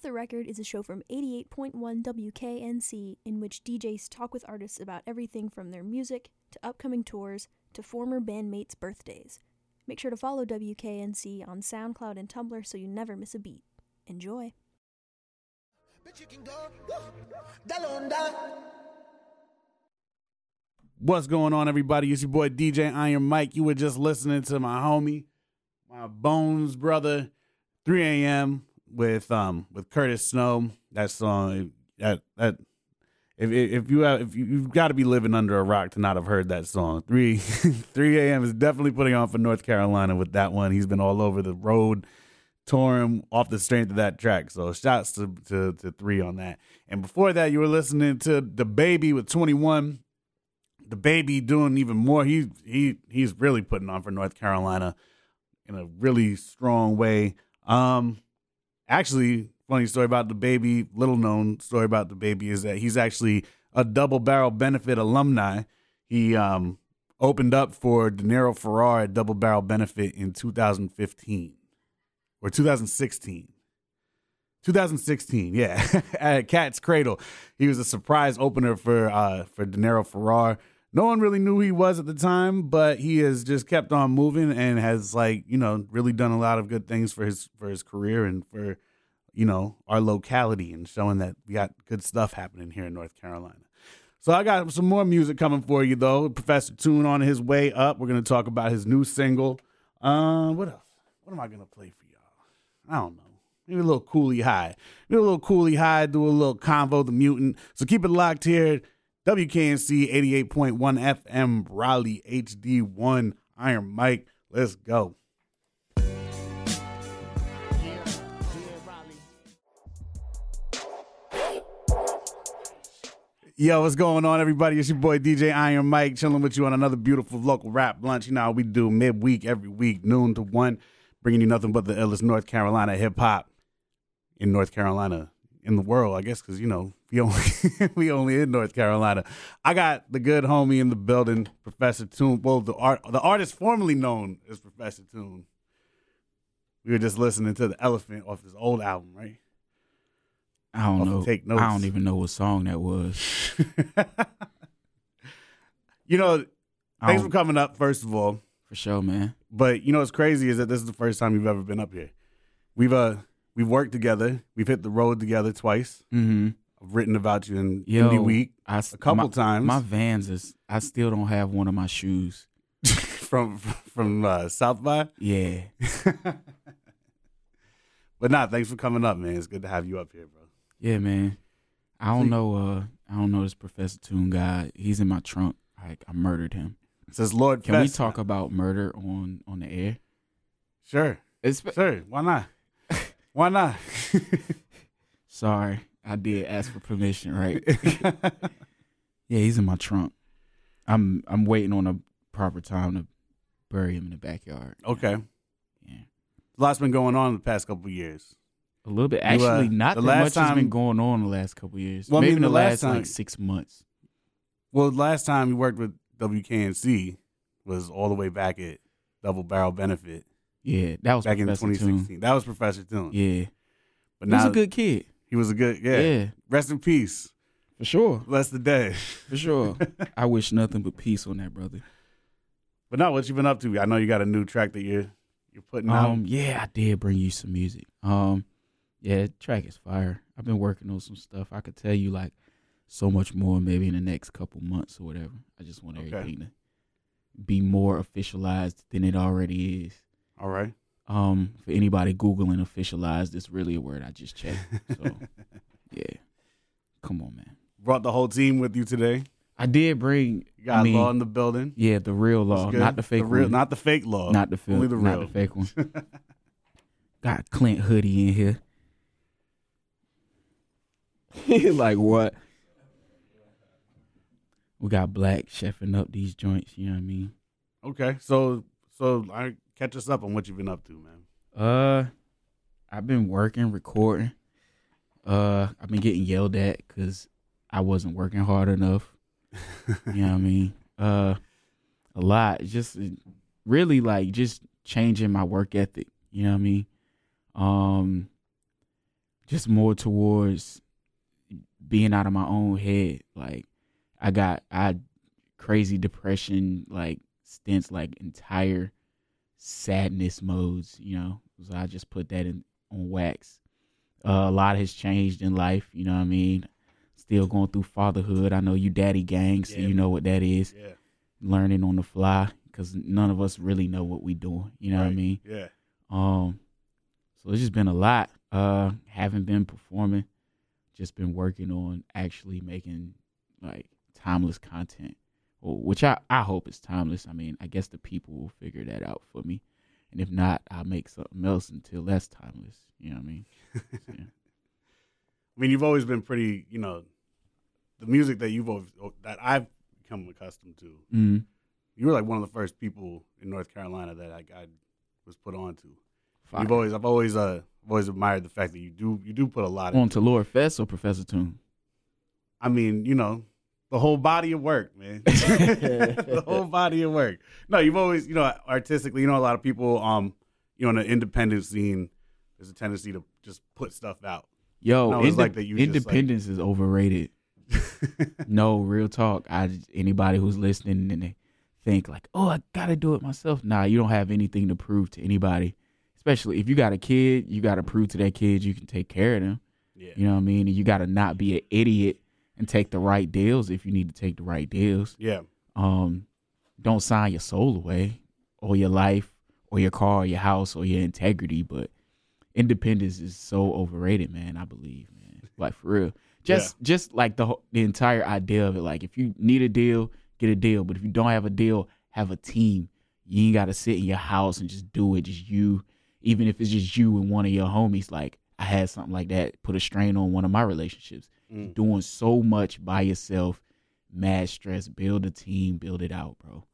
Off the Record is a show from 88.1 WKNC in which DJs talk with artists about everything from their music to upcoming tours to former bandmates' birthdays. Make sure to follow WKNC on SoundCloud and Tumblr so you never miss a beat. Enjoy. What's going on, everybody? It's your boy DJ Iron Mike. You were just listening to my homie, my Bones brother, 3 a.m. with um with Curtis Snow. That song that that if if you have if you, you've got to be living under a rock to not have heard that song. Three 3 a.m. is definitely putting on for North Carolina with that one. He's been all over the road touring off the strength of that track. So shouts to, to to three on that. And before that, you were listening to DaBaby with 21 DaBaby doing even more. He he he's really putting on for North Carolina in a really strong way. Um, actually, funny story about DaBaby. Little known story about DaBaby is that he's actually a double barrel benefit alumni. He um opened up for Deniro Farrar at Double Barrel Benefit in 2015 or 2016. 2016, yeah, at Cat's Cradle. He was a surprise opener for uh for Deniro Farrar. No one really knew who he was at the time, but he has just kept on moving and has like, you know, really done a lot of good things for his for his career and for, you know, our locality and showing that we got good stuff happening here in North Carolina. So I got some more music coming for you though. Professor Toon on his way up. We're gonna talk about his new single. Um, what else? What am I gonna play for y'all? I don't know. Maybe a little Kooley High. Maybe a little Kooley High. Do a little Convo the Mutant. So keep it locked here. WKNC 88.1 FM Raleigh HD1 Iron Mike. Let's go. Yo, what's going on, everybody? It's your boy DJ Iron Mike, chilling with you on another beautiful local rap lunch. You know how we do midweek, every week, noon to one, bringing you nothing but the illest North Carolina hip hop in North Carolina, in the world, I guess, because you know we only we only in North Carolina. I got the good homie in the building, Professor Toon. Well, the art the artist formerly known as Professor Toon. We were just listening to the Elephant off his old album, right? I don't Off know. Take Notes. I don't even know what song that was. you know, thanks for coming up, first of all. for sure, man. But you know what's crazy is that this is the first time you've ever been up here. We've uh we've worked together. We've hit the road together twice. Mm-hmm. I've written about you in Yo, Indie Week I a couple my, times My Vans is. I still don't have one of my shoes. from from uh, South by. Yeah. But nah, thanks for coming up, man. It's good to have you up here, bro. Yeah, man. I don't know. Uh, I don't know this Professor Toon guy. He's in my trunk. Like I murdered him. It says Lord Can we Fest. talk about murder on on the air? Sure, It's sure. Why not? Why not? sorry. I did ask for permission, right? Yeah, he's in my trunk. I'm I'm waiting on a proper time to bury him in the backyard. okay. Yeah. A lot's been going on in the past couple of years. A little bit. You, uh, Actually, not the that last much has time- been going on the last couple of years. Well, I mean, the, the last last time- like six months. Well, last time you worked with WKNC was all the way back at Double Barrel Benefit Yeah, that was back in 2016. Toon. That was Professor Toon. Yeah, but he was a good kid. He was a good. Yeah. Yeah. Rest in peace. for sure, Bless the day. for sure. I wish nothing but peace on that brother. But now, what you been up to? I know you got a new track that you're you're putting out. Um, yeah, I did bring you some music. Um, yeah, the track is fire. I've been working on some stuff. I could tell you like so much more maybe in the next couple months or whatever. I just want Okay. everything to be more officialized than it already is. All right. Um, for anybody googling officialized, it's really a word I just checked. So yeah, come on, man. Brought the whole team with you today. I did bring. You got I mean, law in the building. yeah, the real law, not the fake real, one. not the fake law. not the fake, only the real. not the fake one. Got Clint Hoodie in here. like what? We got Black chefing up these joints. You know what I mean? Okay, so so I catch us up on what you've been up to, man. Uh, I've been working, recording. Uh, I've been getting yelled at because I wasn't working hard enough. you know what I mean? Uh, a lot. Just really like just changing my work ethic. You know what I mean? Um, just more towards being out of my own head. Like I got I had crazy depression, like stints, like entire sadness modes. You know, so I just put that in on wax. Uh, a lot has changed in life. You know what I mean? Still going through fatherhood. I know you daddy gang, so Yeah. you know what that is. Yeah. Learning on the fly because none of us really know what we doing. You know what I mean? Yeah. Um, so it's just been a lot. Uh, haven't been performing, just been working on actually making like timeless content, which I I hope is timeless. I mean, I guess the people will figure that out for me, and if not, I'll make something else until that's timeless. You know what I mean? So, yeah. I mean, you've always been pretty, you know, the music that you've always, that I've become accustomed to. Mm, You were like one of the first people in North Carolina that I, I was put on to. fire. You've always, I've always, uh, I've always admired the fact that you do, you do put a lot on to Lord Fess or Professor Toon. I mean, you know, the whole body of work, man. the whole body of work. No, you've always, you know, artistically, you know, a lot of people, um, you know, in the independent scene, there's a tendency to just put stuff out. Yo, No, it's like that you just, like- independence is overrated. no, real talk. I anybody who's listening and they think like, "Oh, I gotta do it myself." Nah, you don't have anything to prove to anybody. Especially if you got a kid, you gotta prove to that kid you can take care of them. yeah. You know what I mean? And you gotta not be an idiot and take the right deals if you need to take the right deals. Yeah. Um, don't sign your soul away, or your life, or your car, or your house, or your integrity. But independence is so overrated, man. I believe, man. Like for real. Just, just like the the entire idea of it. Like if you need a deal, get a deal. But if you don't have a deal, have a team. You ain't gotta sit in your house and just do it. Just you, even if it's just you and one of your homies. Like I had something like that. Put a strain on one of my relationships Mm. doing so much by yourself, mad stress. Build a team, build it out, bro.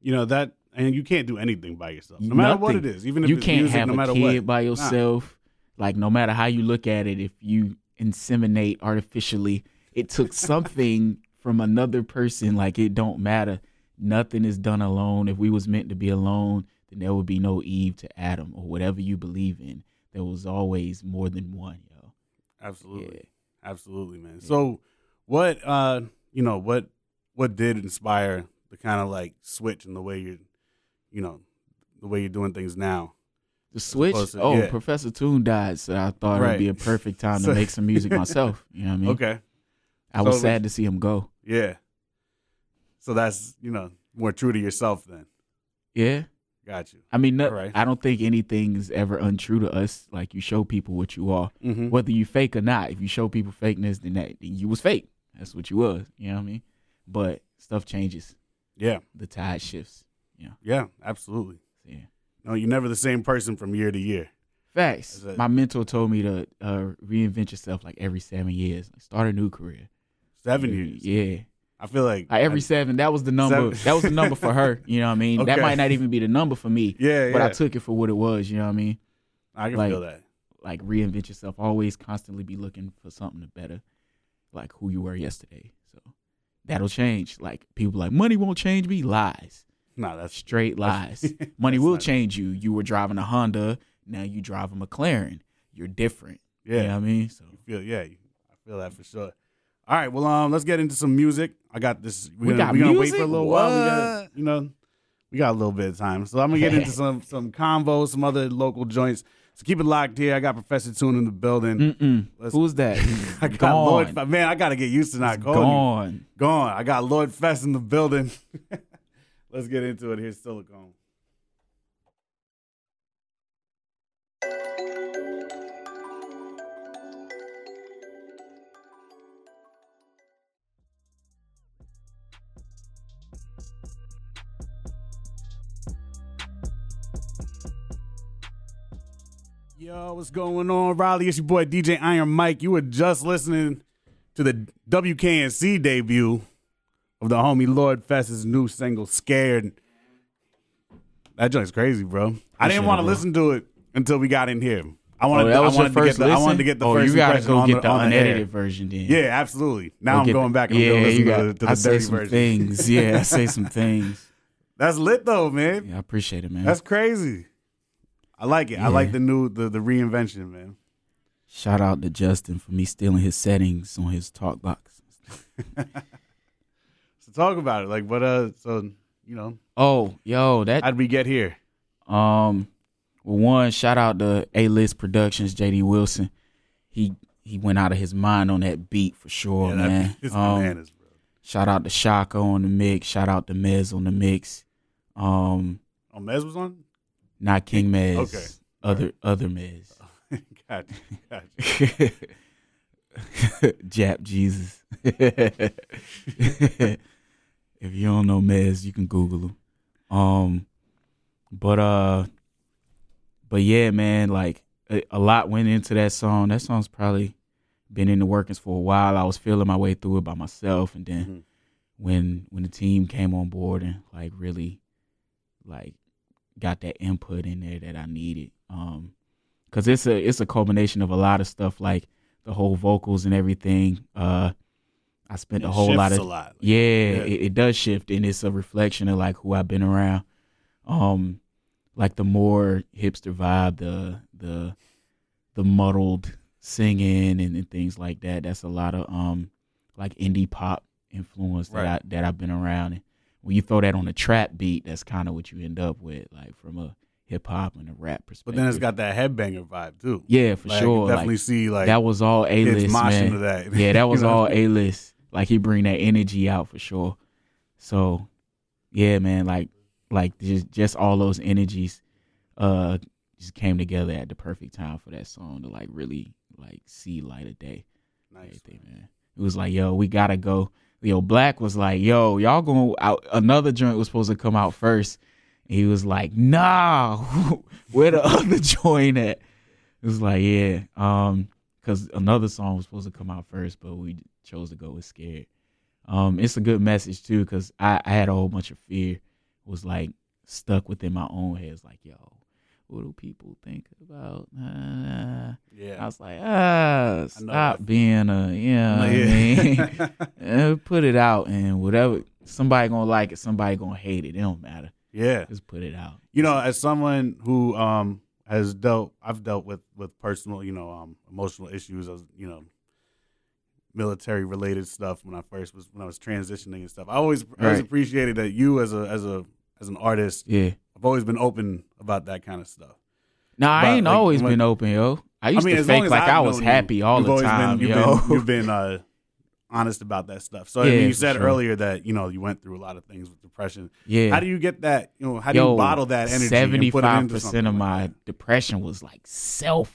You know that, and you can't do anything by yourself, no matter what it is. Even if you it's can't music, have no a kid what. by yourself. Like no matter how you look at it, if you inseminate artificially, it took something from another person. Like it don't matter. Nothing is done alone. If we was meant to be alone, then there would be no Eve to Adam or whatever you believe in. There was always more than one, yo. Absolutely. Yeah. Absolutely, man. So, what uh, you know, what what did inspire the kind of like switch in the way you're, you know, the way you're doing things now? The switch. to- oh, yeah. Professor Toon died, so I thought Right. it'd be a perfect time So- to make some music myself. You know what I mean? Okay. I was So- sad to see him go. Yeah. So that's you know more true to yourself then. Yeah. Got you. I mean, no, Alright. I don't think anything is ever untrue to us. Like you show people what you are, Mm-hmm. whether you fake or not. If you show people fakeness, then that then you was fake. That's what you was. You know what I mean? But stuff changes. Yeah. The tide shifts. Yeah. Yeah. Absolutely. Yeah. No, you're never the same person from year to year. Facts. It. My mentor told me to uh, reinvent yourself like every seven years. Start a new career. Seven years. Yeah. I feel like every I- seven. That was the number. That was the number for her. You know what I mean? That might not even be the number for me. Yeah. But yeah. I took it for what it was. You know what I mean? I can like- feel that. like reinvent yourself. Always constantly be looking for something to better, like who you were yesterday. So that'll change. Like people like money won't change me. Lies, No, that's straight lies. that's- money will change you. You were driving a Honda, now you drive a McLaren. You're different. Yeah. You know what I mean? So You feel yeah, I feel that for sure. All right, well, um, let's get into some music. I got this. We're We gonna, got we're gonna wait for a little while. We got, What? you know, we got a little bit of time, so I'm gonna get into some some combos, some other local joints. So keep it locked here. I got Professor Toon in the building. Who's that? I got gone. Lloyd. Fe- Man, I gotta get used to not calling you. gone. Gone. I got Lloyd Fest in the building. let's get into it. Here's Silicone. Yo, what's going on, Riley? It's your boy DJ Iron Mike. You were just listening to the WKNC debut of the homie Lord Fess's new single, "Scared." That joint's crazy, bro. I didn't want to listen to it until we got in here. I wanted, oh, I wanted to get the, listen. I wanted to get the oh, first you gotta go on get the, the, on the air. unedited version then. Yeah, absolutely. Now Go I'm going the- back and yeah, listen you to, got, the- to I say some version. things. Yeah, I say some things. That's lit though, man. Yeah, I appreciate it, man. That's crazy. I like it. I like the new the the reinvention, man. Shout out to Justin for me stealing his settings on his talk box. So talk about it. Like, what? Uh, so you know, Oh, yo, that how'd we get here? Um, well, one shout out to A List Productions, JD Wilson. He he went out of his mind on that beat for sure, yeah, man. That, it's Um, bananas, bro. shout out to Shaka on the mix. Shout out to Mez on the mix. Um, Oh, Mez was on. Not King Mez. Okay. Other other Mez. gotcha, gotcha. Jap Jesus. if you don't know Mez, you can Google him. Um, but uh, but yeah, man, like a, a lot went into that song. That song's probably been in the workings for a while. I was feeling my way through it by myself, and then Mhm. when when the team came on board and like really like got that input in there that I needed. Um, cause it's a it's a culmination of a lot of stuff like the whole vocals and everything. Uh, I spent a whole lot of a lot. yeah, Yeah. It, it does shift, and it's a reflection of like who I've been around. Um, like the more hipster vibe, the the the muddled singing and, and things like that. That's a lot of um like indie pop influence that Right. I that I've been around. And when you throw that on a trap beat, that's kind of what you end up with, like from a hip hop and a rap perspective. But then it's got that headbanger vibe too. yeah, for Like, sure. Definitely Like, see like that was all A list, man. that. Yeah, that was all A list. Like he bring that energy out for sure. So, yeah, man, like like just just all those energies, uh, just came together at the perfect time for that song to like really like see light of day. Nice. Man. It was like, yo, we gotta go. Yo, Black was like, yo, y'all going out. Another joint was supposed to come out first. He was like, nah, where the other joint at? It was like, yeah, um, because another song was supposed to come out first, but we chose to go with Scared. Um, it's a good message too, because I, I had a whole bunch of fear, was like stuck within my own head. It's like, yo, what do people think about? Uh, I was like, ah, stop being a, yeah, No, I yeah. mean, eh, put it out and whatever. Somebody gonna like it, somebody gonna hate it. It don't matter. yeah. Just put it out. You know, as someone who um has dealt, I've dealt with with personal, you know, um emotional issues as you know, military related stuff when I first was when I was transitioning and stuff. I always I always appreciated that you as a as a as an artist, Yeah. I've always been open about that kind of stuff. No, I ain't like, always when- been open, yo. I used I mean, to fake like I've was known you, happy all the time, been, you've yo. Been, you've been uh, honest about that stuff. So I mean, you said sure. earlier that you know you went through a lot of things with depression. yeah. How do you get that? You know, how do Yo, you bottle that energy? Seventy and put it five into percent of my that? depression was like self.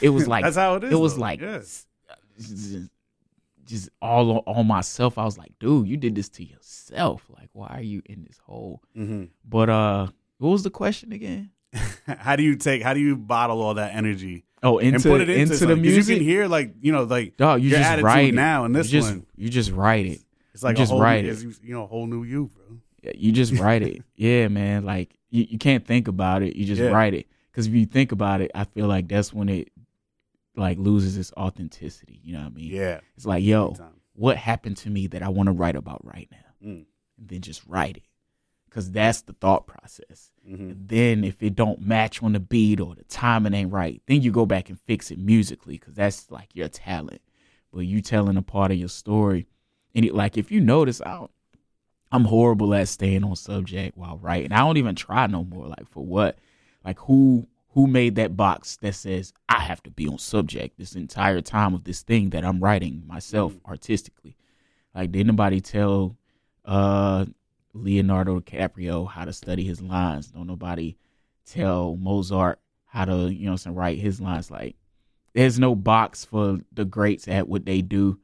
It was like That's how it is. it was though. like yeah. Just, all on, on myself. I was like, dude, you did this to yourself. Like, why are you in this hole? Mhm. But uh, what was the question again? how do you take? How do you bottle all that energy Oh, into and put it into, into the music. You can hear like you know like Dog, you your just write it. now in this you just, one. You just write it. It's like you just whole, write it's, it. You know, a whole new you, bro. Yeah, You just write it. Yeah, man. Like you, you can't think about it. You just Yeah. write it. Because if you think about it, I feel like that's when it like loses its authenticity. You know what I mean? Yeah. It's like, yo, what happened to me that I want to write about right now? Mm. And then just write it. Cause that's the thought process. Mhm. And then if it don't match on the beat or the timing ain't right, then you go back and fix it musically because that's like your talent. But you telling a part of your story, and it, like if you notice, I I'm horrible at staying on subject while writing. I don't even try no more. Like for what? Like who who made that box that says I have to be on subject this entire time of this thing that I'm writing myself artistically? Like did nobody tell uh Leonardo DiCaprio how to study his lines. Don't nobody tell Mozart how to, you know, what write his lines. Like, there's no box for the greats at what they do.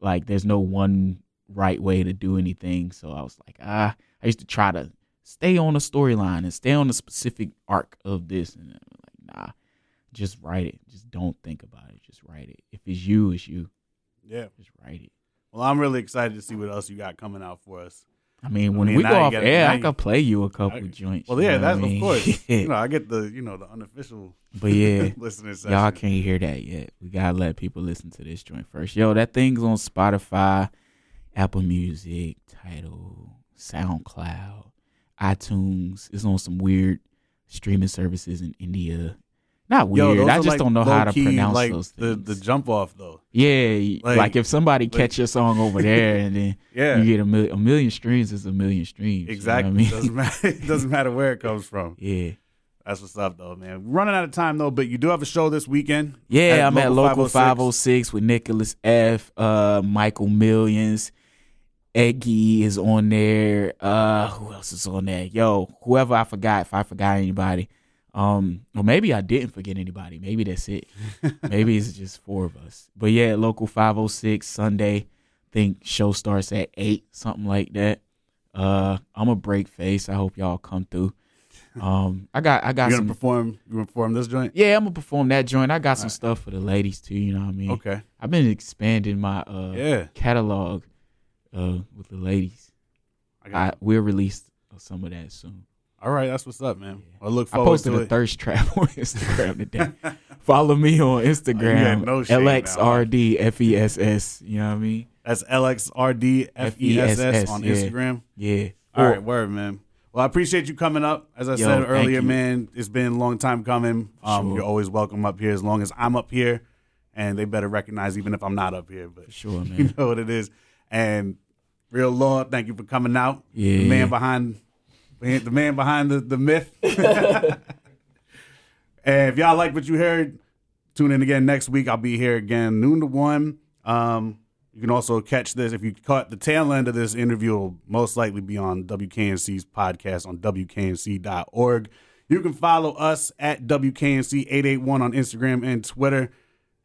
Like, there's no one right way to do anything. So I was like, ah, I used to try to stay on the storyline and stay on the specific arc of this. And like, nah, just write it. Just don't think about it. Just write it. If it's you, it's you. Yeah. Just write it. Well, I'm really excited to see what else you got coming out for us. I mean, when mean, we go off gotta- air, I could play you a couple I- joints. Well, yeah, that's I of course. you know, I get the you know the unofficial But yeah, listener session. y'all can't hear that yet. We gotta let people listen to this joint first. Yo, that thing's on Spotify, Apple Music, Tidal, SoundCloud, iTunes. It's on some weird streaming services in India. not weird. those I just like, don't know how to pronounce like those the things. the jump off though. yeah, like- like, if somebody like- catch your song over there and then Yeah, you get a, mil- a million streams is a million streams. you know exactly. I mean, doesn't matter. It doesn't matter where it comes from. yeah. That's what's up though, man. We're running out of time though, but you do have a show this weekend. Yeah, I'm at Local 506. 506 with Nicholas F, uh, Michael Millions. Eggy is on there. Uh, who else is on there? Yo, whoever I forgot, if I forgot anybody. Um, or maybe I didn't forget anybody. Maybe that's it. maybe it's just four of us. But yeah, Local 506 Sunday. think show starts at eight, something like that. Uh, I'm a break face. I hope y'all come through. Um, I got I got You're some gonna perform. You gonna perform this joint? yeah, I'm gonna perform that joint. I got some Alright. stuff for the ladies too. You know what I mean? Okay. I've been expanding my uh Yeah. catalog uh with the ladies. I got. I we'll release some of that soon. All right, that's what's up, man. I look forward I posted to a it. thirst trap on Instagram today. Follow me on Instagram. no shame now, huh? LXRD FESS. You know what I mean? That's LXRD FESS FESS, on yeah. Instagram. Yeah. All Or- right, word, man. Well, I appreciate you coming up. As I Yo, said earlier, man, it's been a long time coming. Um, Sure. You're always welcome up here as long as I'm up here, and they better recognize even if I'm not up here. But For sure, man. you know what it is. And real Lord, thank you for coming out. Yeah. The man behind the man behind the, the myth. and if y'all like what you heard, tune in again next week. I'll be here again noon to one. Um, you can also catch this if you caught the tail end of this interview. Will most likely be on WKNC's podcast on WKNC.org. You can follow us at WKNC881 on Instagram and Twitter.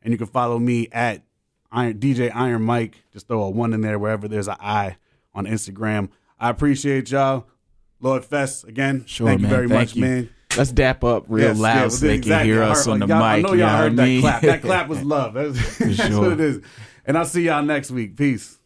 And you can follow me at Iron, DJ Iron Mike. Just throw a one in there wherever there's an I on Instagram. I appreciate y'all. Lord Fess, again, Sure, thank you very Thank much, you. man. Let's dap up real Yes, loud yeah, so they exactly. can hear us on oh, the y'all- mic. I know you y'all heard that clap. That clap was love. That's, that's sure. what it is. And I'll see y'all next week. Peace.